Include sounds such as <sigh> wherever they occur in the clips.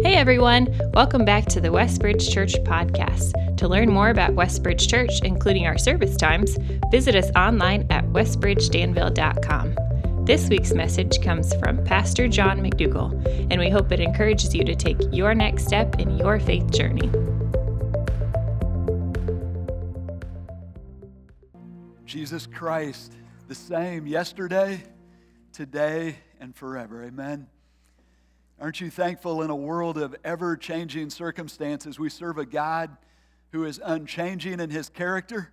Hey everyone, welcome back to the Westbridge Church podcast. To learn more about Westbridge Church, including our service times, visit us online at westbridgedanville.com. This week's message comes from Pastor John McDougall, and we hope it encourages you to take your next step in your faith journey. Jesus Christ, the same yesterday, today, and forever. Amen. Aren't you thankful in a world of ever changing circumstances, we serve a God who is unchanging in his character,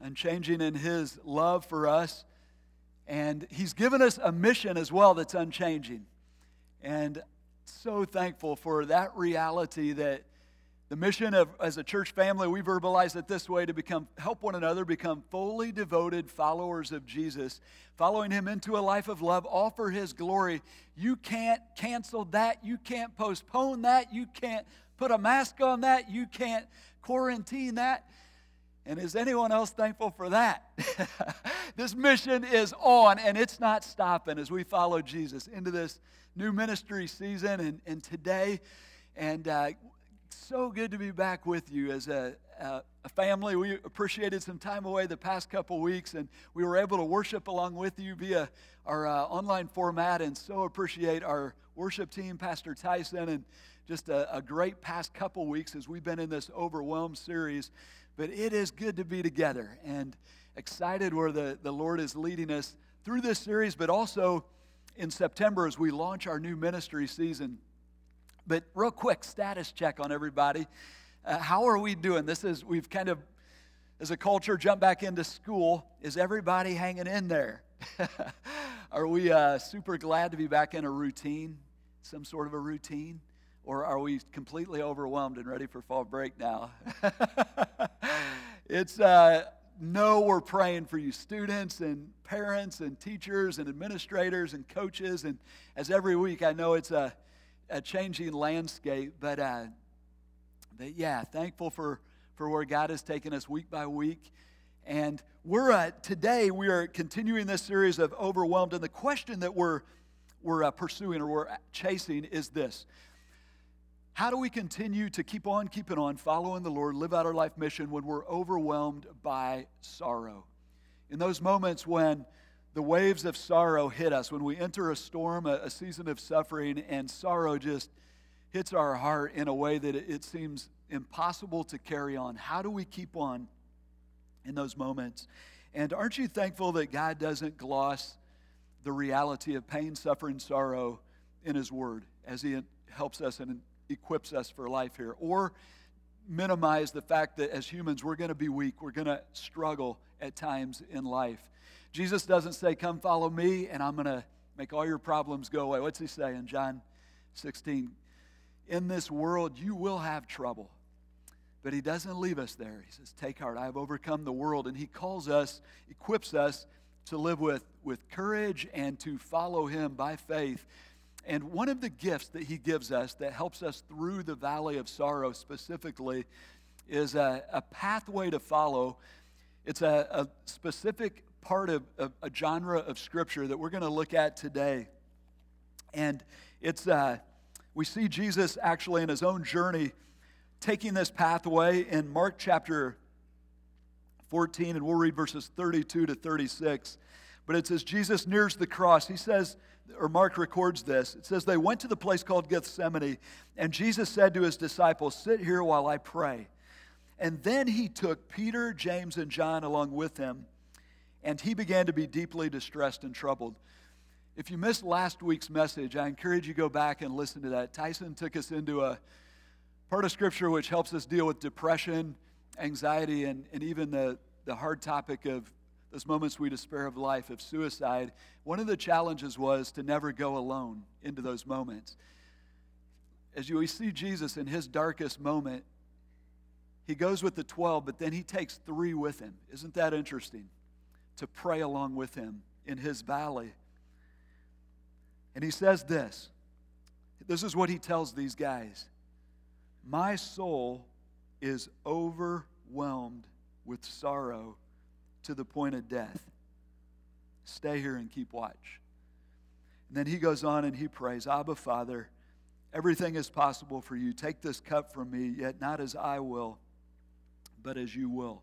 unchanging in his love for us, and he's given us a mission as well that's unchanging. And so thankful for that reality that the mission of as a church family, we verbalize it this way to become help one another become fully devoted followers of Jesus, following him into a life of love, for his glory. You can't cancel that, you can't postpone that, you can't put a mask on that, you can't quarantine that. And is anyone else thankful for that? <laughs> this mission is on and it's not stopping as we follow Jesus into this new ministry season and, and today. And uh, so good to be back with you as a, a, family. We appreciated some time away the past couple weeks, and we were able to worship along with you via our uh, online format, and so appreciate our worship team, Pastor Tyson, and just a, a great past couple weeks as we've been in this Overwhelmed series. But it is good to be together and excited where the, the Lord is leading us through this series, but also in September as we launch our new ministry season. But real quick, status check on everybody. Uh, how are we doing? This is, we've kind of, as a culture, jumped back into school. Is everybody hanging in there? <laughs> are we uh, super glad to be back in a routine, some sort of a routine? Or are we completely overwhelmed and ready for fall break now? <laughs> it's, uh, no, we're praying for you, students and parents and teachers and administrators and coaches. And as every week, I know it's a, a changing landscape. But, uh, but yeah, thankful for, for where God has taken us week by week. And we're uh, today we are continuing this series of overwhelmed. And the question that we're we're uh, pursuing or we're chasing is this: How do we continue to keep on keeping on, following the Lord, live out our life mission when we're overwhelmed by sorrow? In those moments when the waves of sorrow hit us when we enter a storm, a, a, season of suffering, and sorrow just hits our heart in a way that it, it seems impossible to carry on. How do we keep on in those moments? And aren't you thankful that God doesn't gloss the reality of pain, suffering, sorrow in His Word as He helps us and equips us for life here? Or minimize the fact that as humans, we're going to be weak, we're going to struggle at times in life. Jesus doesn't say, Come follow me, and I'm going to make all your problems go away. What's he say in John 16? In this world, you will have trouble. But he doesn't leave us there. He says, Take heart, I have overcome the world. And he calls us, equips us to live with, with courage and to follow him by faith. And one of the gifts that he gives us that helps us through the valley of sorrow specifically is a, a pathway to follow. It's a, a specific part of, of a genre of scripture that we're going to look at today. And it's, uh, we see Jesus actually in his own journey taking this pathway in Mark chapter 14, and we'll read verses 32 to 36. But it says, Jesus nears the cross. He says, or Mark records this. It says, They went to the place called Gethsemane, and Jesus said to his disciples, Sit here while I pray. And then he took Peter, James, and John along with him and he began to be deeply distressed and troubled. If you missed last week's message, I encourage you to go back and listen to that. Tyson took us into a part of Scripture which helps us deal with depression, anxiety, and, and even the, the hard topic of those moments we despair of life, of suicide. One of the challenges was to never go alone into those moments. As you see Jesus in his darkest moment, he goes with the 12, but then he takes three with him. Isn't that interesting? To pray along with him in his valley. And he says this this is what he tells these guys My soul is overwhelmed with sorrow to the point of death. Stay here and keep watch. And then he goes on and he prays, Abba, Father, Everything is possible for you. Take this cup from me, yet not as I will, but as you will.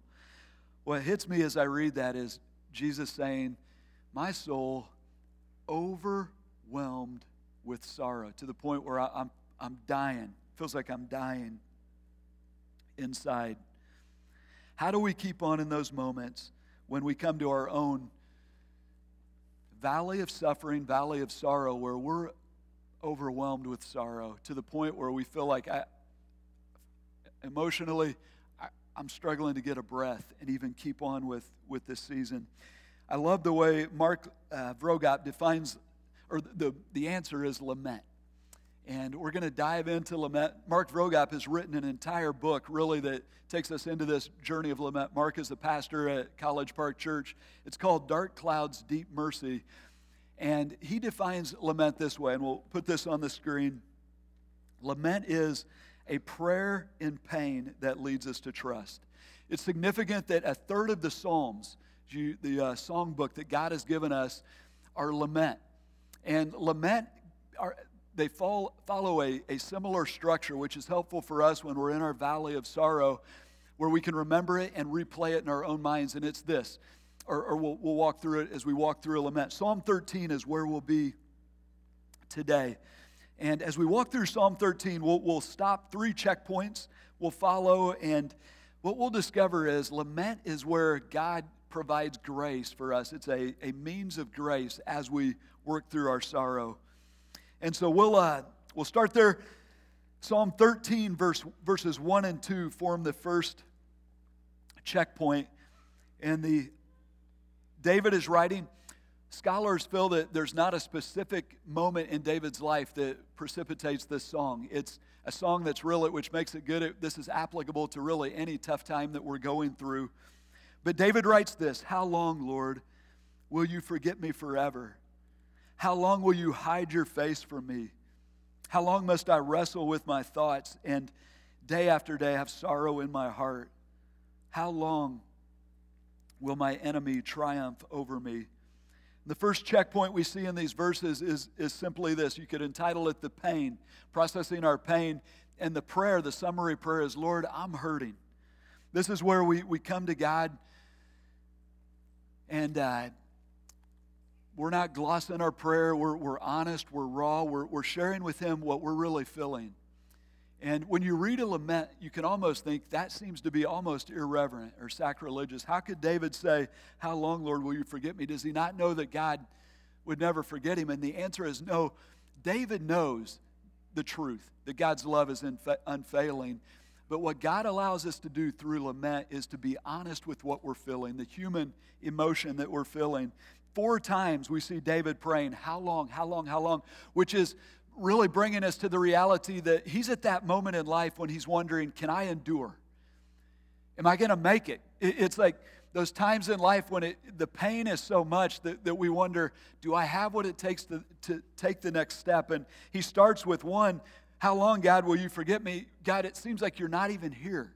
What hits me as I read that is Jesus saying, My soul overwhelmed with sorrow to the point where I, I'm, I'm dying. Feels like I'm dying inside. How do we keep on in those moments when we come to our own valley of suffering, valley of sorrow, where we're overwhelmed with sorrow to the point where we feel like I, emotionally, I, am struggling to get a breath and even keep on with, with this season. I love the way Mark uh, Vroegop defines, or the, the answer is lament. And we're going to dive into lament. Mark Vroegop has written an entire book, really, that takes us into this journey of lament. Mark is a pastor at College Park Church. It's called Dark Clouds, Deep Mercy. And he defines lament this way, and we'll put this on the screen. Lament is a prayer in pain that leads us to trust. It's significant that a third of the Psalms, the uh, songbook that God has given us, are lament. And lament are, they fall, follow a, a similar structure, which is helpful for us when we're in our valley of sorrow, where we can remember it and replay it in our own minds. And it's this, or, or we'll, we'll walk through it as we walk through a lament. Psalm 13 is where we'll be today. And as we walk through Psalm 13, we'll, we'll stop three checkpoints. We'll follow, and what we'll discover is lament is where God provides grace for us. It's a, a means of grace as we work through our sorrow. And so we'll, uh, we'll start there. Psalm 13, verse, verses 1 and 2 form the first checkpoint. And the David is writing. Scholars feel that there's not a specific moment in David's life that precipitates this song. It's a song that's really, which makes it good. This is applicable to really any tough time that we're going through. But David writes this How long, Lord, will you forget me forever? How long will you hide your face from me? How long must I wrestle with my thoughts and day after day have sorrow in my heart? How long will my enemy triumph over me? The first checkpoint we see in these verses is, is simply this. You could entitle it The Pain, processing our pain. And the prayer, the summary prayer is Lord, I'm hurting. This is where we, we come to God and uh, we're not glossing our prayer. We're, we're honest. We're raw. We're, we're sharing with Him what we're really feeling. And when you read a lament, you can almost think that seems to be almost irreverent or sacrilegious. How could David say, How long, Lord, will you forget me? Does he not know that God would never forget him? And the answer is no. David knows the truth, that God's love is unfailing. But what God allows us to do through lament is to be honest with what we're feeling, the human emotion that we're feeling. Four times we see David praying, How long, how long, how long? Which is really bringing us to the reality that he's at that moment in life when he's wondering, Can I endure? Am I going to make it? It's like those times in life when it, the pain is so much that, that we wonder, Do I have what it takes to, to take the next step? And he starts with one, How long, God, will you forget me? God, it seems like you're not even here.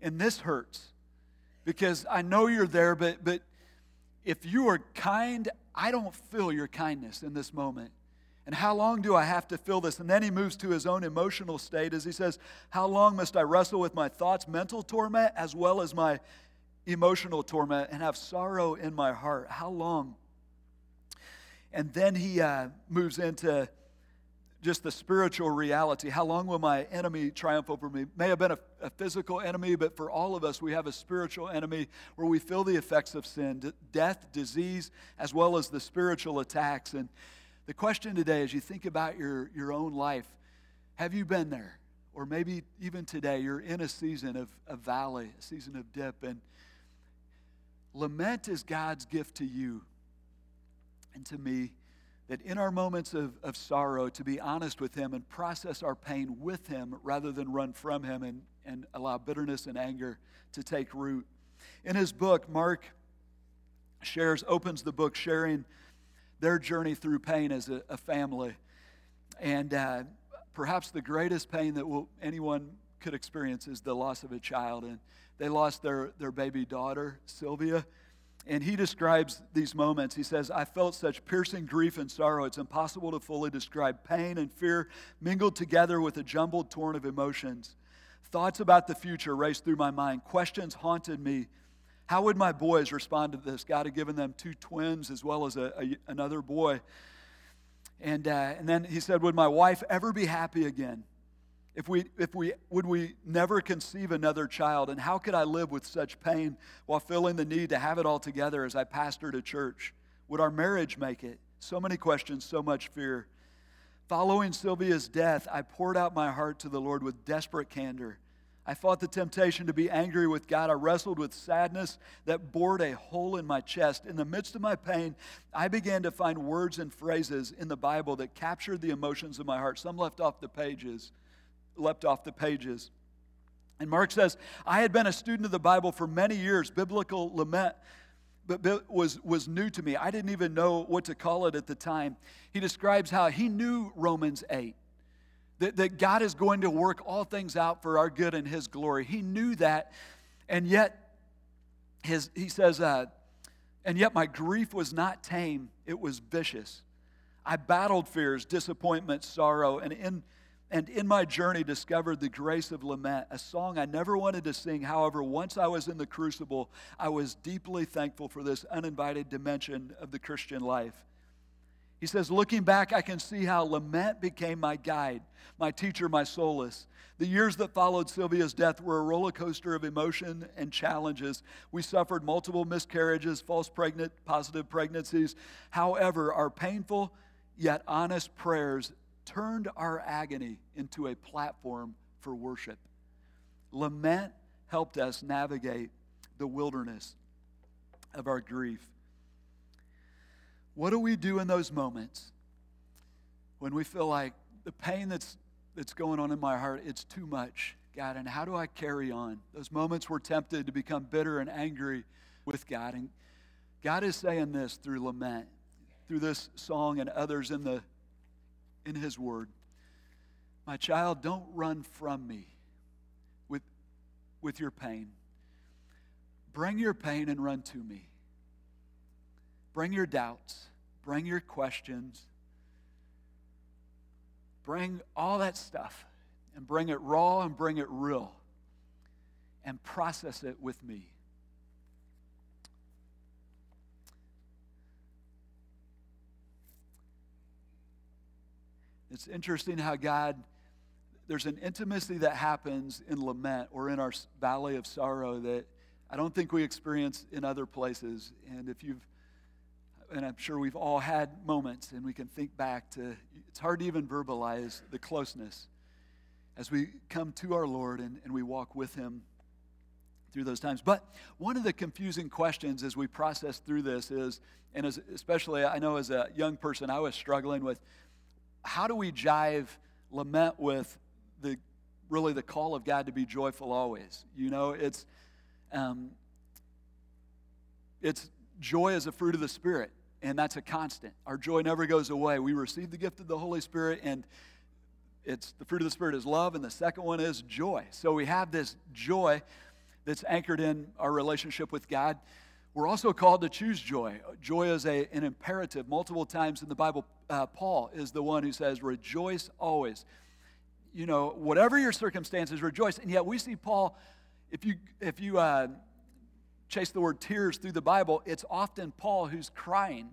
And this hurts because I know you're there, but, but if you are kind, I don't feel your kindness in this moment. And how long do I have to feel this? And then he moves to his own emotional state as he says, How long must I wrestle with my thoughts, mental torment, as well as my emotional torment, and have sorrow in my heart? How long? And then he uh, moves into just the spiritual reality. How long will my enemy triumph over me? May have been a, a, physical enemy, but for all of us, we have a spiritual enemy where we feel the effects of sin, death, disease, as well as the spiritual attacks. And the question today, as you think about your, your own life, have you been there? Or maybe even today, you're in a season of a valley, a season of dip. And lament is God's gift to you and to me that in our moments of, of sorrow, to be honest with Him and process our pain with Him rather than run from Him and, and allow bitterness and anger to take root. In his book, Mark shares, opens the book sharing their journey through pain as a, a family. And uh, perhaps the greatest pain that will, anyone could experience is the loss of a child. And they lost their, their baby daughter, Sylvia. And he describes these moments. He says, I felt such piercing grief and sorrow, it's impossible to fully describe. Pain and fear mingled together with a jumbled torrent of emotions. Thoughts about the future raced through my mind. Questions haunted me. How would my boys respond to this? God had given them two twins as well as a, a, another boy. And, uh, and then he said, Would my wife ever be happy again? If we, if we, would we never conceive another child? And how could I live with such pain while feeling the need to have it all together as I pastored a church? Would our marriage make it? So many questions, so much fear. Following Sylvia's death, I poured out my heart to the Lord with desperate candor. I fought the temptation to be angry with God. I wrestled with sadness that bored a hole in my chest. In the midst of my pain, I began to find words and phrases in the Bible that captured the emotions of my heart. Some left off the pages leapt off the pages. And Mark says, I had been a student of the Bible for many years. Biblical lament but was, was new to me. I didn't even know what to call it at the time. He describes how he knew Romans 8, that, that God is going to work all things out for our good and his glory. He knew that, and yet, his, he says, uh, and yet my grief was not tame, it was vicious. I battled fears, disappointment, sorrow, and in and in my journey discovered the grace of lament, a song I never wanted to sing. However, once I was in the crucible, I was deeply thankful for this uninvited dimension of the Christian life. He says, looking back, I can see how lament became my guide, my teacher, my solace. The years that followed Sylvia's death were a roller coaster of emotion and challenges. We suffered multiple miscarriages, false pregnant, positive pregnancies. However, our painful yet honest prayers turned our agony into a platform for worship. Lament helped us navigate the wilderness of our grief. What do we do in those moments when we feel like the pain that's, that's going on in my heart, it's too much, God, and how do I carry on? Those moments we're tempted to become bitter and angry with God. And God is saying this through lament, through this song and others in the in His Word. My child, don't run from me with, with your pain. Bring your pain and run to me. Bring your doubts, bring your questions, bring all that stuff and bring it raw and bring it real and process it with me. It's interesting how God, there's an intimacy that happens in lament or in our valley of sorrow that I don't think we experience in other places. And if you've, and I'm sure we've all had moments and we can think back to, it's hard to even verbalize the closeness as we come to our Lord and, and we walk with Him through those times. But one of the confusing questions as we process through this is, and as, especially I know as a young person, I was struggling with how do we jive lament with the really the call of God to be joyful always? You know, it's um, it's joy is a fruit of the Spirit, and that's a constant. Our joy never goes away. We receive the gift of the Holy Spirit, and it's the fruit of the Spirit is love, and the second one is joy. So we have this joy that's anchored in our relationship with God. We're also called to choose joy. Joy is a, an imperative. Multiple times in the Bible, uh, Paul is the one who says, Rejoice always. You know, whatever your circumstances, rejoice. And yet we see Paul, if you, if you uh, chase the word tears through the Bible, it's often Paul who's crying.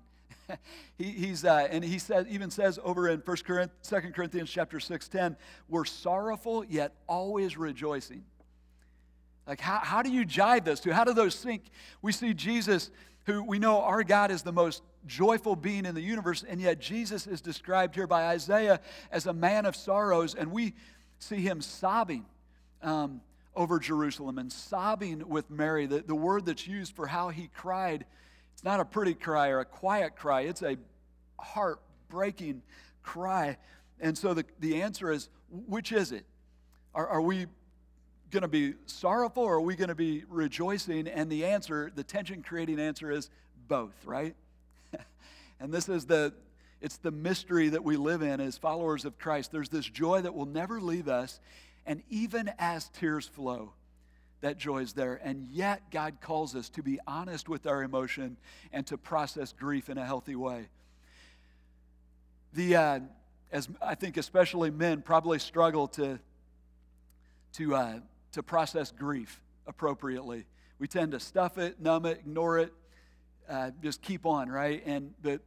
<laughs> he, he's, uh, and he says, even says over in 1 Corinthians, 2 Corinthians chapter 6.10, we're sorrowful yet always rejoicing. Like, how, how do you jive those two? How do those sync? We see Jesus, who we know our God is the most joyful being in the universe, and yet Jesus is described here by Isaiah as a man of sorrows, and we see him sobbing um, over Jerusalem and sobbing with Mary. The, the word that's used for how he cried, it's not a pretty cry or a quiet cry, it's a heartbreaking cry. And so the, the answer is which is it? Are, are we going to be sorrowful or are we going to be rejoicing? And the answer, the tension creating answer is both, right? <laughs> and this is the it's the mystery that we live in as followers of Christ. There's this joy that will never leave us, and even as tears flow, that joy is there. And yet, God calls us to be honest with our emotion and to process grief in a healthy way. The, uh, as I think especially men probably struggle to, to, uh, to process grief appropriately. We tend to stuff it, numb it, ignore it, uh, just keep on, right? And but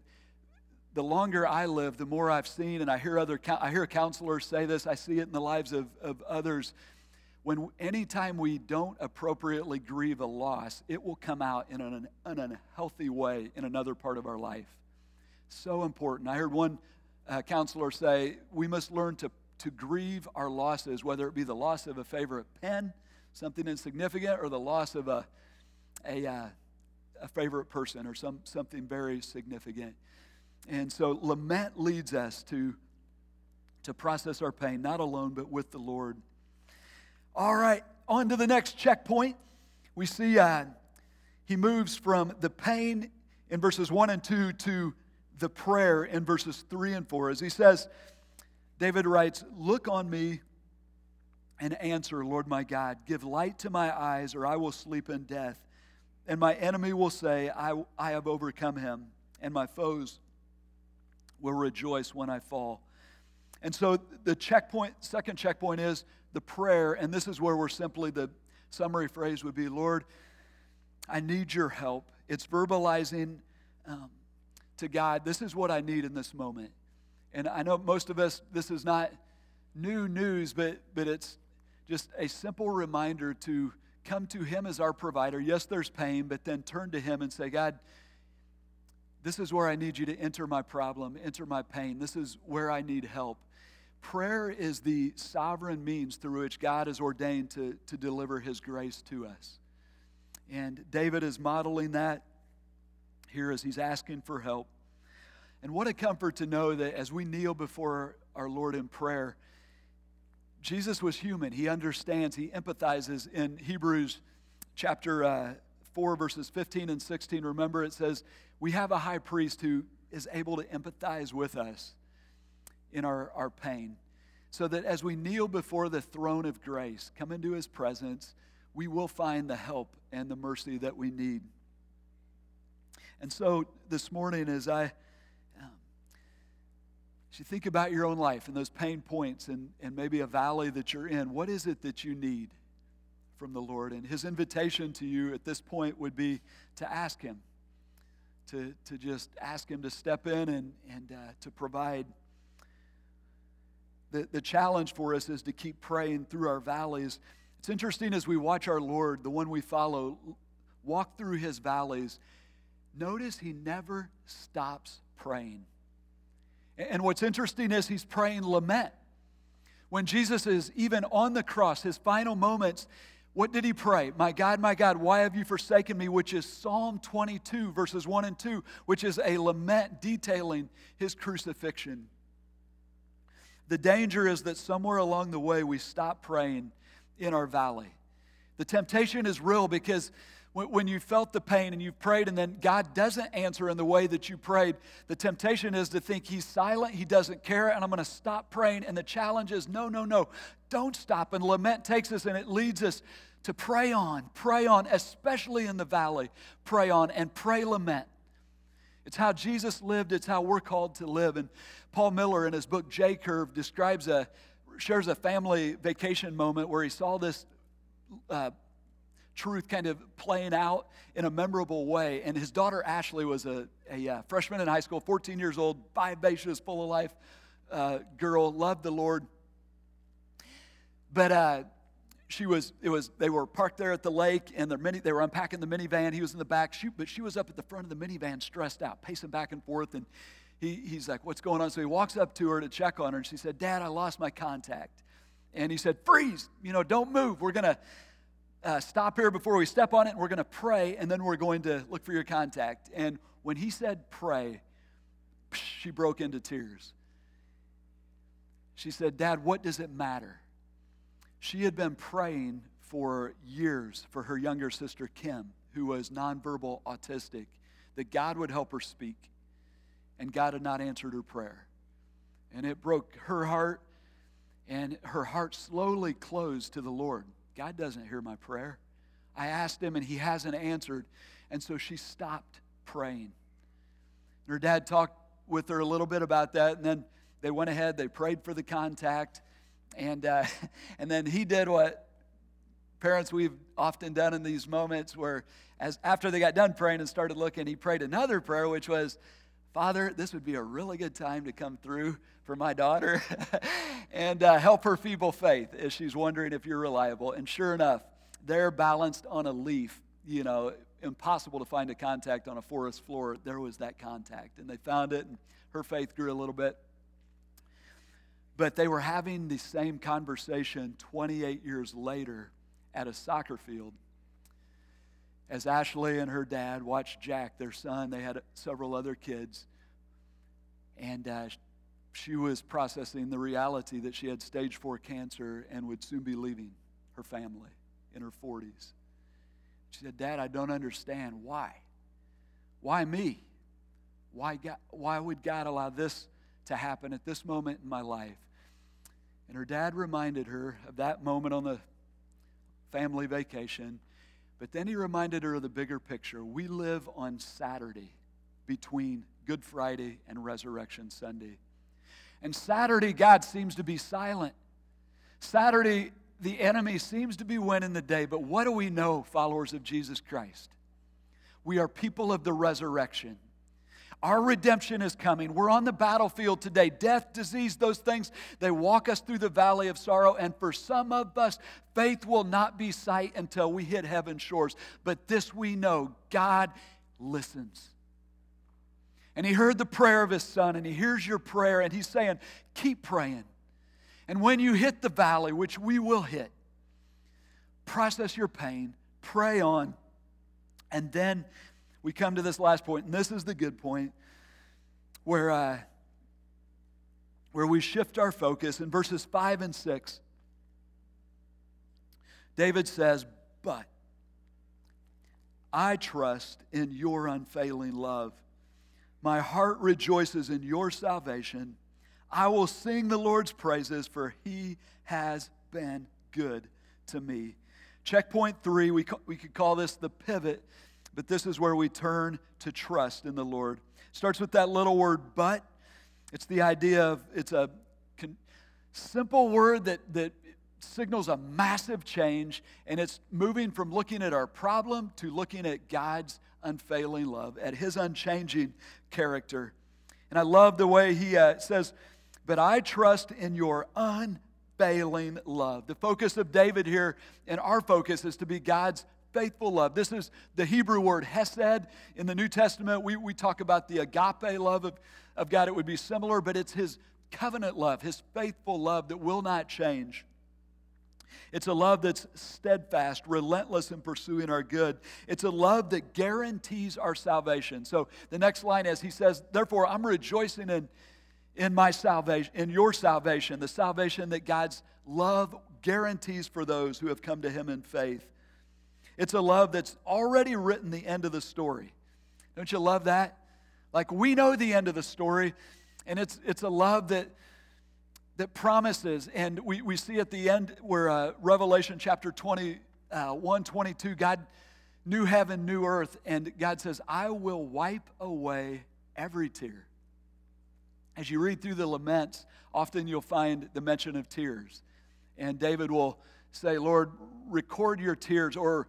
the longer I live, the more I've seen, and I hear other I hear counselors say this. I see it in the lives of, of others. When anytime we don't appropriately grieve a loss, it will come out in an, an unhealthy way in another part of our life. So important. I heard one uh, counselor say we must learn to to grieve our losses, whether it be the loss of a favorite pen, something insignificant, or the loss of a a uh, a favorite person or some, something very significant. And so lament leads us to, to process our pain, not alone, but with the Lord. All right, on to the next checkpoint. We see uh, he moves from the pain in verses 1 and 2 to the prayer in verses 3 and 4. As he says, David writes, Look on me and answer, Lord my God. Give light to my eyes, or I will sleep in death. And my enemy will say, I, I have overcome him, and my foes will rejoice when I fall. And so the checkpoint, second checkpoint is the prayer, and this is where we're simply, the summary phrase would be, Lord, I need your help. It's verbalizing um, to God, this is what I need in this moment. And I know most of us, this is not new news, but, but it's just a simple reminder to come to Him as our provider. Yes, there's pain, but then turn to Him and say, God, this is where I need you to enter my problem, enter my pain. This is where I need help. Prayer is the sovereign means through which God is ordained to, to deliver His grace to us. And David is modeling that here as he's asking for help. And what a comfort to know that as we kneel before our Lord in prayer, Jesus was human. He understands, he empathizes. In Hebrews chapter uh, 4, verses 15 and 16, remember it says, We have a high priest who is able to empathize with us in our, our pain. So that as we kneel before the throne of grace, come into his presence, we will find the help and the mercy that we need. And so this morning, as I um, as you think about your own life and those pain points and, and maybe a valley that you're in, what is it that you need from the Lord? And his invitation to you at this point would be to ask him, to, to just ask him to step in and, and uh, to provide. The, the challenge for us is to keep praying through our valleys. It's interesting as we watch our Lord, the one we follow, walk through his valleys. Notice he never stops praying. And what's interesting is he's praying lament. When Jesus is even on the cross, his final moments, what did he pray? My God, my God, why have you forsaken me? Which is Psalm 22, verses 1 and 2, which is a lament detailing his crucifixion. The danger is that somewhere along the way we stop praying in our valley. The temptation is real because when you felt the pain and you've prayed and then God doesn't answer in the way that you prayed, the temptation is to think He's silent, He doesn't care, and I'm going to stop praying. And the challenge is no, no, no, don't stop. And lament takes us and it leads us to pray on, pray on, especially in the valley. Pray on and pray lament. It's how Jesus lived, it's how we're called to live. And Paul Miller, in his book J Curve, describes a, shares a family vacation moment where he saw this. Uh, truth kind of playing out in a memorable way. And his daughter Ashley was a, a uh, freshman in high school, 14 years old, vivacious, full of life uh, girl, loved the Lord. But uh, she was, it was, they were parked there at the lake and the mini, they were unpacking the minivan. He was in the back, she, but she was up at the front of the minivan, stressed out, pacing back and forth. And he, he's like, What's going on? So he walks up to her to check on her, and she said, Dad, I lost my contact. And he said, Freeze, you know, don't move. We're going to, uh, stop here before we step on it, and we're going to pray, and then we're going to look for your contact. And when he said pray, she broke into tears. She said, Dad, what does it matter? She had been praying for years for her younger sister, Kim, who was nonverbal autistic, that God would help her speak. And God had not answered her prayer. And it broke her heart, and her heart slowly closed to the Lord. God doesn't hear my prayer. I asked him and he hasn't answered. And so she stopped praying. Her dad talked with her a little bit about that, and then they went ahead, they prayed for the contact, and, uh, <laughs> and then he did what parents we've often done in these moments where as after they got done praying and started looking he prayed another prayer which was father this would be a really good time to come through for my daughter <laughs> and uh, help her feeble faith as she's wondering if you're reliable. And sure enough they're balanced on a leaf you know impossible to find a contact on a forest floor. There was that contact and they found it and her faith grew a little bit but they were having the same conversation 28 years later at a soccer field as Ashley and her dad watched Jack, their son. They had several other kids. And uh, she was processing the reality that she had stage four cancer and would soon be leaving her family in her 40s. She said, Dad, I don't understand. Why? Why me? Why, God, why would God allow this to happen at this moment in my life? And her dad reminded her of that moment on the family vacation. But then he reminded her of the bigger picture. We live on Saturday between Good Friday and Resurrection Sunday. And Saturday, God seems to be silent. Saturday, the enemy seems to be winning the day. But what do we know, followers of Jesus Christ? We are people of the resurrection. Our redemption is coming. We're on the battlefield today. Death, disease, those things, they walk us through the valley of sorrow. And for some of us, faith will not be sight until we hit heaven's shores. But this we know God listens. And He heard the prayer of His Son, and He hears your prayer, and He's saying, Keep praying. And when you hit the valley, which we will hit, process your pain, pray on, and then we come to this last point, and this is the good point, where, uh, where we shift our focus. In verses 5 and 6, David says, But I trust in your unfailing love. My heart rejoices in your salvation. I will sing the Lord's praises, for he has been good to me. Checkpoint three, we, we could call this the pivot but this is where we turn to trust in the Lord. Starts with that little word, but. It's the idea of, it's a con- simple word that, that signals a massive change, and it's moving from looking at our problem to looking at God's unfailing love, at His unchanging character. And I love the way He uh, says, But I trust in your unfailing love. The focus of David here and our focus is to be God's faithful love. This is the Hebrew word hesed. In the New Testament, we, we talk about the agape love of, of God. It would be similar, but it's his covenant love, his faithful love that will not change. It's a love that's steadfast, relentless in pursuing our good. It's a love that guarantees our salvation. So the next line is He says, Therefore, I'm rejoicing in, in my salvation, in your salvation, the salvation that God's love guarantees for those who have come to Him in faith. It's a love that's already written the end of the story. Don't you love that? Like we know the end of the story, and it's, it's a love that, that promises. And we, we see at the end where uh, Revelation chapter 20, uh, 1 22, God, new heaven, new earth, and God says, I will wipe away every tear. As you read through the laments, often you'll find the mention of tears. And David will say, Lord, record your tears, or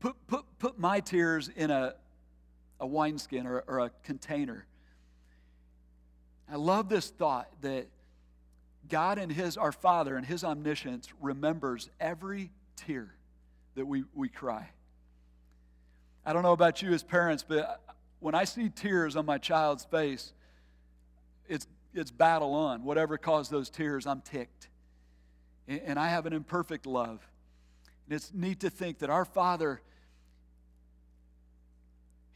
Put, put, put my tears in a, a wineskin or, or a container. I love this thought that God and His, our Father, and His omniscience remembers every tear that we, we cry. I don't know about you as parents, but when I see tears on my child's face, it's, it's battle on. Whatever caused those tears, I'm ticked. And, and I have an imperfect love. And it's neat to think that our Father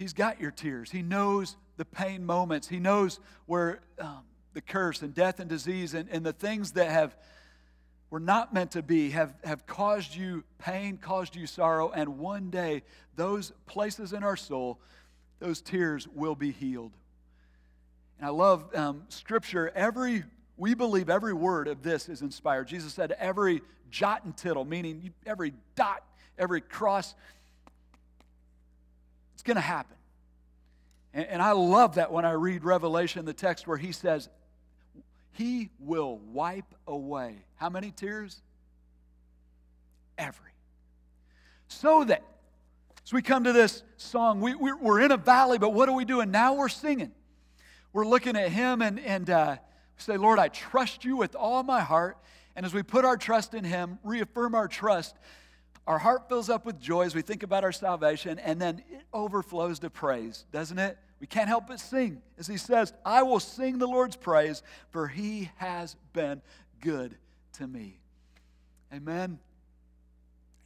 He's got your tears. He knows the pain moments. He knows where um, the curse and death and disease and, and the things that have were not meant to be have, have caused you pain, caused you sorrow, and one day those places in our soul, those tears will be healed. And I love um, Scripture. Every we believe every word of this is inspired. Jesus said every jot and tittle, meaning every dot every cross. It's going to happen. And, and I love that when I read Revelation, the text where he says, He will wipe away how many tears? Every. So that, as we come to this song, we, we're, we're in a valley, but what are we doing? Now we're singing. We're looking at Him and, and uh, say, Lord, I trust you with all my heart. And as we put our trust in Him, reaffirm our trust, our heart fills up with joy as we think about our salvation, and then it overflows to praise, doesn't it? We can't help but sing. As he says, I will sing the Lord's praise, for he has been good to me. Amen.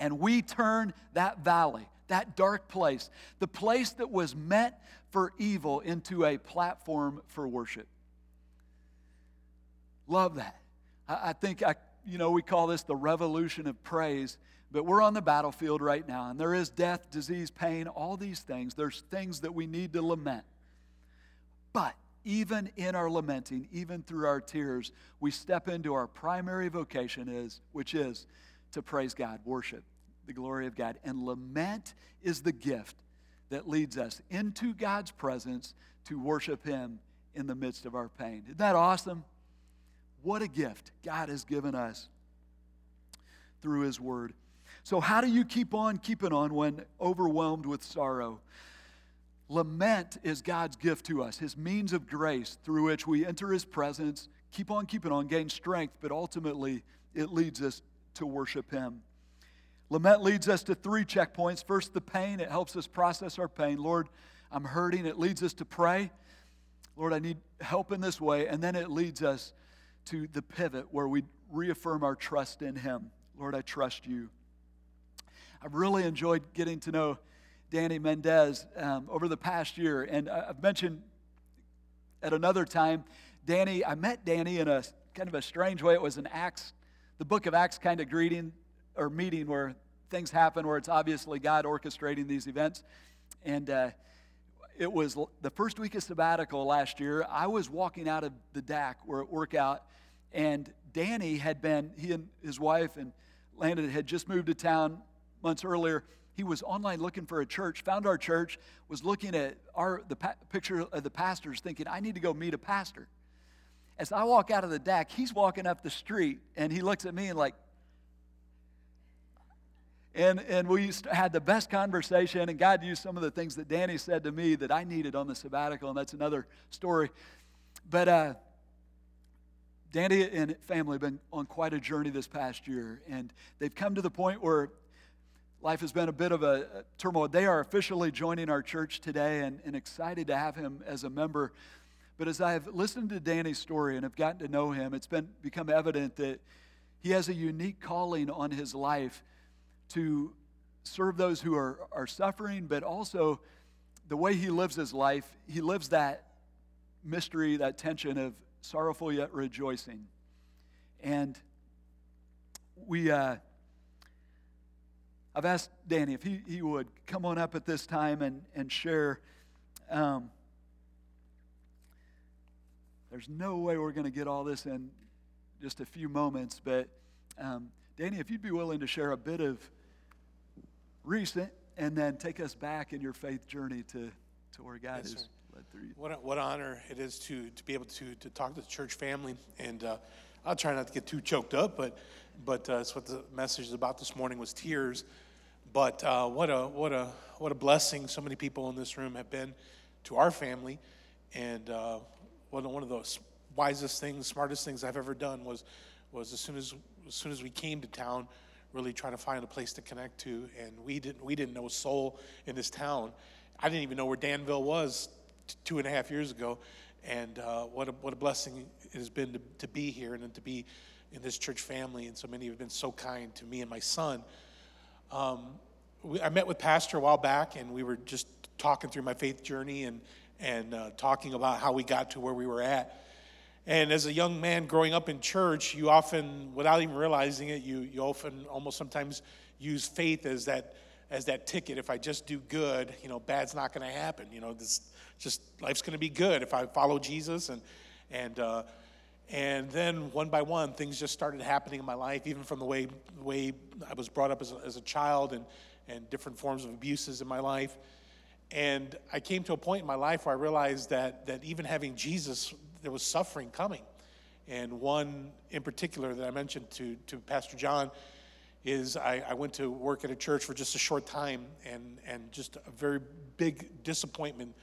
And we turn that valley, that dark place, the place that was meant for evil, into a platform for worship. Love that. I, I think I, you know, we call this the revolution of praise, but we're on the battlefield right now, and there is death, disease, pain, all these things. There's things that we need to lament. But even in our lamenting, even through our tears, we step into our primary vocation is, which is to praise God, worship the glory of God. And lament is the gift that leads us into God's presence to worship Him in the midst of our pain. Isn't that awesome? What a gift God has given us through His Word. So, how do you keep on keeping on when overwhelmed with sorrow? Lament is God's gift to us, His means of grace through which we enter His presence, keep on keeping on, gain strength, but ultimately it leads us to worship Him. Lament leads us to three checkpoints. First, the pain, it helps us process our pain. Lord, I'm hurting. It leads us to pray. Lord, I need help in this way. And then it leads us to the pivot where we reaffirm our trust in Him. Lord, I trust you. I've really enjoyed getting to know Danny Mendez um, over the past year. And I've mentioned at another time, Danny, I met Danny in a kind of a strange way. It was an Acts, the book of Acts kind of greeting or meeting where things happen, where it's obviously God orchestrating these events. And uh, it was the first week of sabbatical last year. I was walking out of the DAC where at workout, and Danny had been, he and his wife and Landon had just moved to town months earlier, he was online looking for a church, found our church, was looking at our the pa- picture of the pastors, thinking, I need to go meet a pastor. As I walk out of the DAC, he's walking up the street and he looks at me and like, and, and we had the best conversation, and God used some of the things that Danny said to me that I needed on the sabbatical, and that's another story. But uh, Danny and family have been on quite a journey this past year, and they've come to the point where life has been a bit of a turmoil. They are officially joining our church today and, and excited to have him as a member. But as I've listened to Danny's story and have gotten to know him, it's been become evident that he has a unique calling on his life to serve those who are, are suffering, but also the way he lives his life, he lives that mystery, that tension of sorrowful yet rejoicing. And we, uh, I've asked Danny if he, he would come on up at this time and, and share. Um, there's no way we're going to get all this in just a few moments, but um, Danny, if you'd be willing to share a bit of recent and then take us back in your faith journey to, to where God yes, has led through you. What, a, what honor it is to, to be able to, to talk to the church family. And uh, I'll try not to get too choked up, but, but uh, that's what the message is about this morning was tears. But uh, what, a, what, a, what a blessing so many people in this room have been to our family. And uh, one, of the wisest things, smartest things I've ever done was, was as, soon as, as soon as we came to town, really trying to find a place to connect to. And we didn't, we didn't know a soul in this town. I didn't even know where Danville was t- two and a half years ago. And uh, what, a, what a blessing it has been to, to be here and to be in this church family. And so many have been so kind to me and my son. Um, we, I met with Pastor a while back, and we were just talking through my faith journey and and uh, talking about how we got to where we were at. And as a young man growing up in church, you often, without even realizing it, you you often almost sometimes use faith as that as that ticket. If I just do good, you know, bad's not going to happen. You know, this just life's going to be good if I follow Jesus and and. Uh, And then one by one, things just started happening in my life, even from the way, way I was brought up as a, as a child and, and different forms of abuses in my life. And I came to a point in my life where I realized that, that even having Jesus, there was suffering coming. And one in particular that I mentioned to, to Pastor John is I, I went to work at a church for just a short time, and, and just a very big disappointment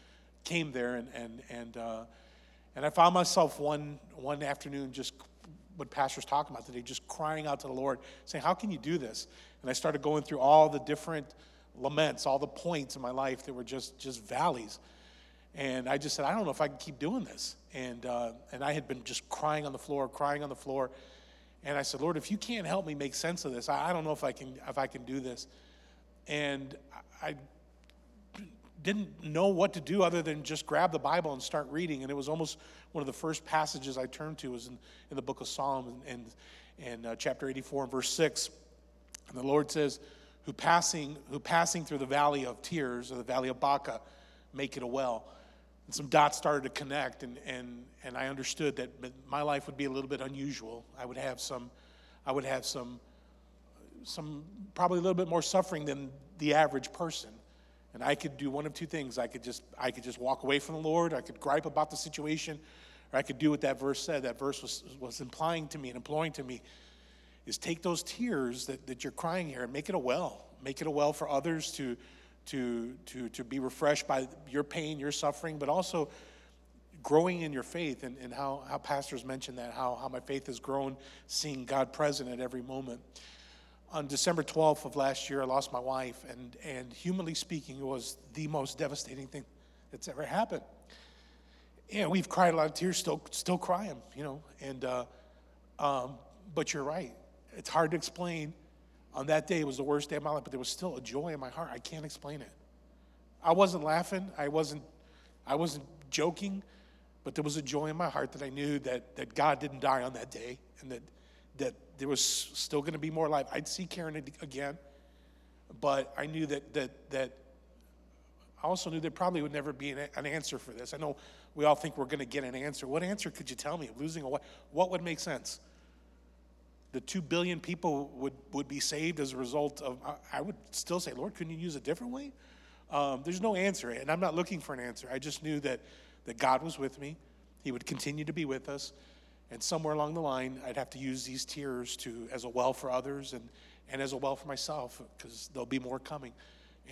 came there. And, and, and, uh, and I found myself one, one afternoon just what pastor's talking about today, just crying out to the Lord, saying, How can you do this? And I started going through all the different laments, all the points in my life that were just, just valleys. And I just said, I don't know if I can keep doing this. And, uh, and I had been just crying on the floor, crying on the floor. And I said, Lord, if you can't help me make sense of this, I, I don't know if I can, if I can do this. And I didn't know what to do other than just grab the Bible and start reading. And it was almost one of the first passages I turned to was in, in the book of Psalms and, and, and uh, chapter 84 and verse 6. And the Lord says, who passing, who passing through the valley of tears or the valley of Baca, make it a well. And some dots started to connect, and, and, and I understood that my life would be a little bit unusual. I would have some, I would have some, some probably a little bit more suffering than the average person. And I could do one of two things. I could just, I could just walk away from the Lord. I could gripe about the situation, or I could do what that verse said. That verse was, was implying to me and imploring to me is take those tears that, that you're crying here and make it a well. Make it a well for others to, to, to, to be refreshed by your pain, your suffering, but also growing in your faith and, and how, how pastors mentioned that, how, how my faith has grown seeing God present at every moment. On December 12th of last year, I lost my wife, and, and humanly speaking, it was the most devastating thing that's ever happened. Yeah, we've cried a lot of tears, still, still crying, you know, and, uh, um, but you're right it's hard to explain. On that day, it was the worst day of my life, but there was still a joy in my heart. I can't explain it. I wasn't laughing. I wasn't, I wasn't joking, but there was a joy in my heart that I knew that, that God didn't die on that day and that, that there was still going to be more life. I'd see Karen again, but I knew that, that, that I also knew there probably would never be an, an answer for this. I know we all think we're going to get an answer. What answer could you tell me? Losing a what? What would make sense? the 2 billion people would, would be saved as a result of, I, I would still say, Lord, couldn't you use a different way? Um, there's no answer, and I'm not looking for an answer. I just knew that, that God was with me, He would continue to be with us, and somewhere along the line, I'd have to use these tears to as a well for others and, and as a well for myself, because there'll be more coming.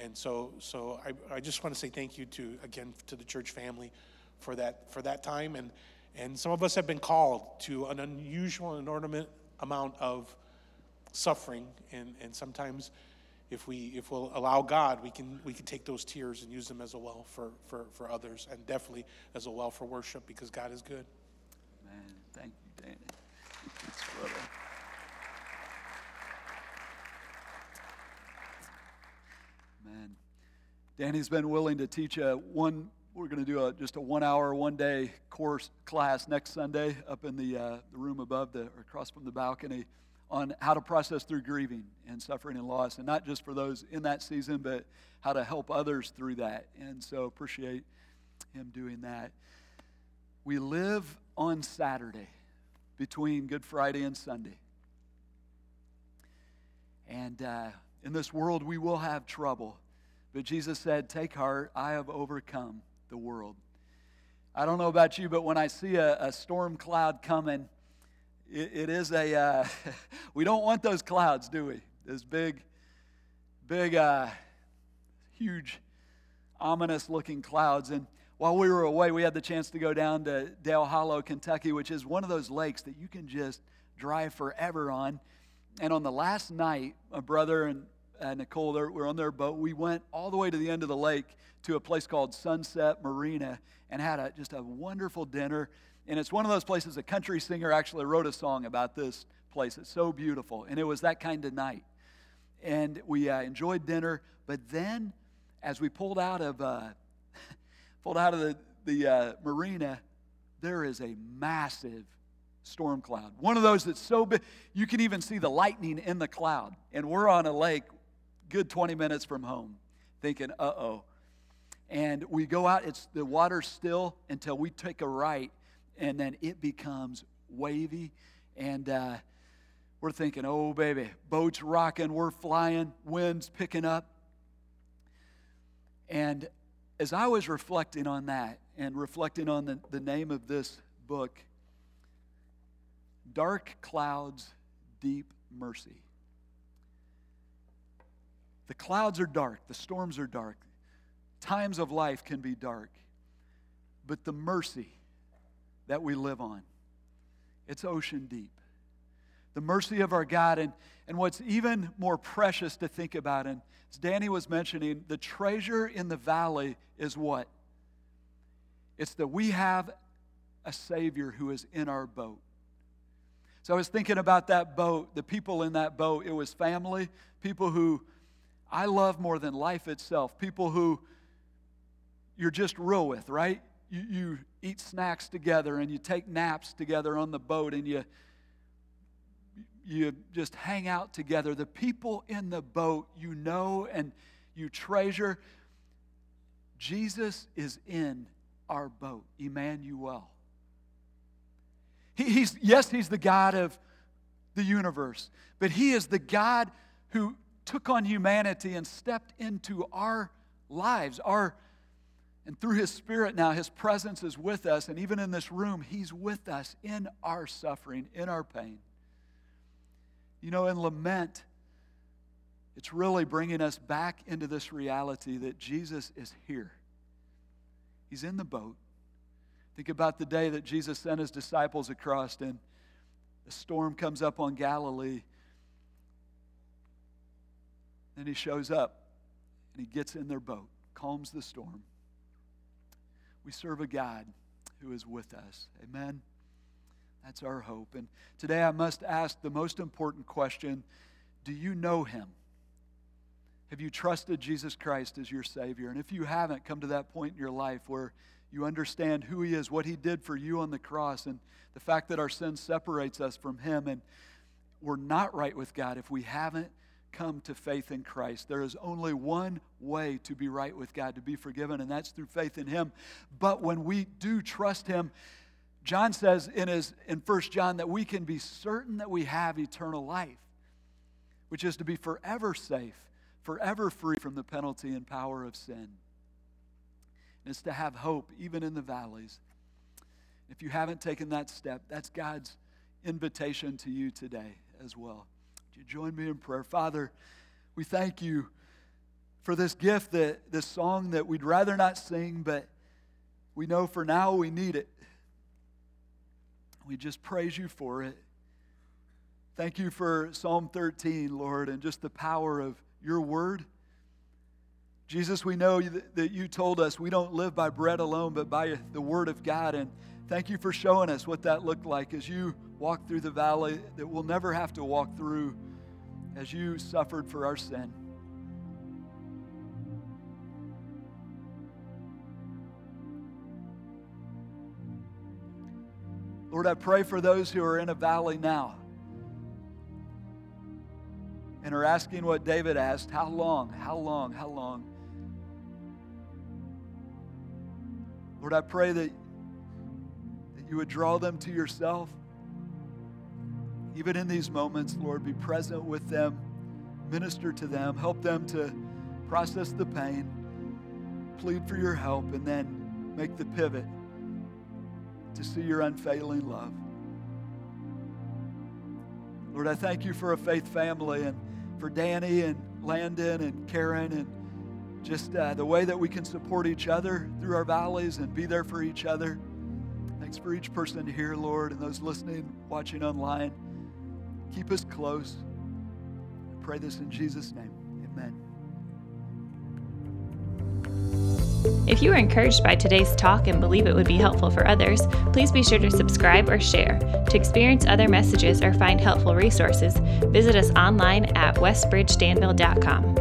And so, so I, I just want to say thank you to again to the church family for that for that time, and and some of us have been called to an unusual ornament amount of suffering, and, and sometimes if we if we'll allow God, we can we can take those tears and use them as a well for, for, for others, and definitely as a well for worship because God is good. Man, thank you, Danny. Thanks, brother. Man, Danny's been willing to teach a one. We're going to do a, just a one-hour, one-day course class next Sunday up in the, uh, the room above the or across from the balcony on how to process through grieving and suffering and loss, and not just for those in that season, but how to help others through that. And so appreciate him doing that. We live on Saturday between Good Friday and Sunday. And uh, in this world, we will have trouble. But Jesus said, Take heart, I have overcome the world. I don't know about you, but when I see a, a storm cloud coming, it, it is a, uh, <laughs> we don't want those clouds, do we? Those big, big, uh, huge, ominous looking clouds. And while we were away, we had the chance to go down to Dale Hollow, Kentucky, which is one of those lakes that you can just drive forever on. And on the last night, my brother and uh, Nicole were on their boat. We went all the way to the end of the lake to a place called Sunset Marina and had a, just a wonderful dinner. And it's one of those places, a country singer actually wrote a song about this place. It's so beautiful. And it was that kind of night. And we uh, enjoyed dinner. But then, as we pulled out of, uh, <laughs> pulled out of the, the uh, marina, there is a massive storm cloud. One of those that's so big, you can even see the lightning in the cloud. And we're on a lake good 20 minutes from home, thinking, uh oh. And we go out, it's the water's still until we take a right, and then it becomes wavy. And uh, we're thinking, oh, baby, boats rocking, we're flying, winds picking up. And as I was reflecting on that and reflecting on the, the name of this book, Dark Clouds, Deep Mercy. The clouds are dark, the storms are dark, times of life can be dark, but the mercy that we live on, it's ocean deep. The mercy of our God, and, and what's even more precious to think about, and as Danny was mentioning, the treasure in the valley is what? It's that we have a Savior who is in our boat. So I was thinking about that boat, the people in that boat. It was family, people who I love more than life itself, people who you're just real with, right? You, you eat snacks together and you take naps together on the boat and you you just hang out together. The people in the boat you know and you treasure. Jesus is in our boat, Emmanuel. He, he's, yes, he's the God of the universe, but he is the God who took on humanity and stepped into our lives, our and through his spirit now his presence is with us and even in this room he's with us in our suffering, in our pain. You know, in lament, it's really bringing us back into this reality that Jesus is here. He's in the boat. Think about the day that Jesus sent his disciples across, and a storm comes up on Galilee. Then he shows up and he gets in their boat, calms the storm. We serve a God who is with us. Amen. That's our hope. And today I must ask the most important question Do you know him? Have you trusted Jesus Christ as your Savior? And if you haven't, come to that point in your life where you understand who He is, what He did for you on the cross, and the fact that our sin separates us from Him, and we're not right with God if we haven't come to faith in Christ. There is only one way to be right with God, to be forgiven, and that's through faith in Him. But when we do trust Him, John says in, his, in 1 John that we can be certain that we have eternal life, which is to be forever safe, forever free from the penalty and power of sin. It's to have hope even in the valleys. If you haven't taken that step, that's God's invitation to you today as well. Would you join me in prayer? Father, we thank you for this gift, that this song that we'd rather not sing, but we know for now we need it. We just praise you for it. Thank you for Psalm 13, Lord, and just the power of your word. Jesus, we know that you told us we don't live by bread alone, but by the word of God. And thank you for showing us what that looked like as you walked through the valley that we'll never have to walk through as you suffered for our sin. Lord, I pray for those who are in a valley now and are asking what David asked how long, how long, how long? Lord, I pray that, that you would draw them to yourself. Even in these moments, Lord, be present with them, minister to them, help them to process the pain, plead for your help, and then make the pivot to see your unfailing love. Lord, I thank you for a faith family and for Danny and Landon and Karen and just uh, the way that we can support each other through our valleys and be there for each other. Thanks for each person here, Lord, and those listening, watching online. Keep us close. I pray this in Jesus' name. Amen. If you were encouraged by today's talk and believe it would be helpful for others, please be sure to subscribe or share. To experience other messages or find helpful resources, visit us online at westbridgedanville.com.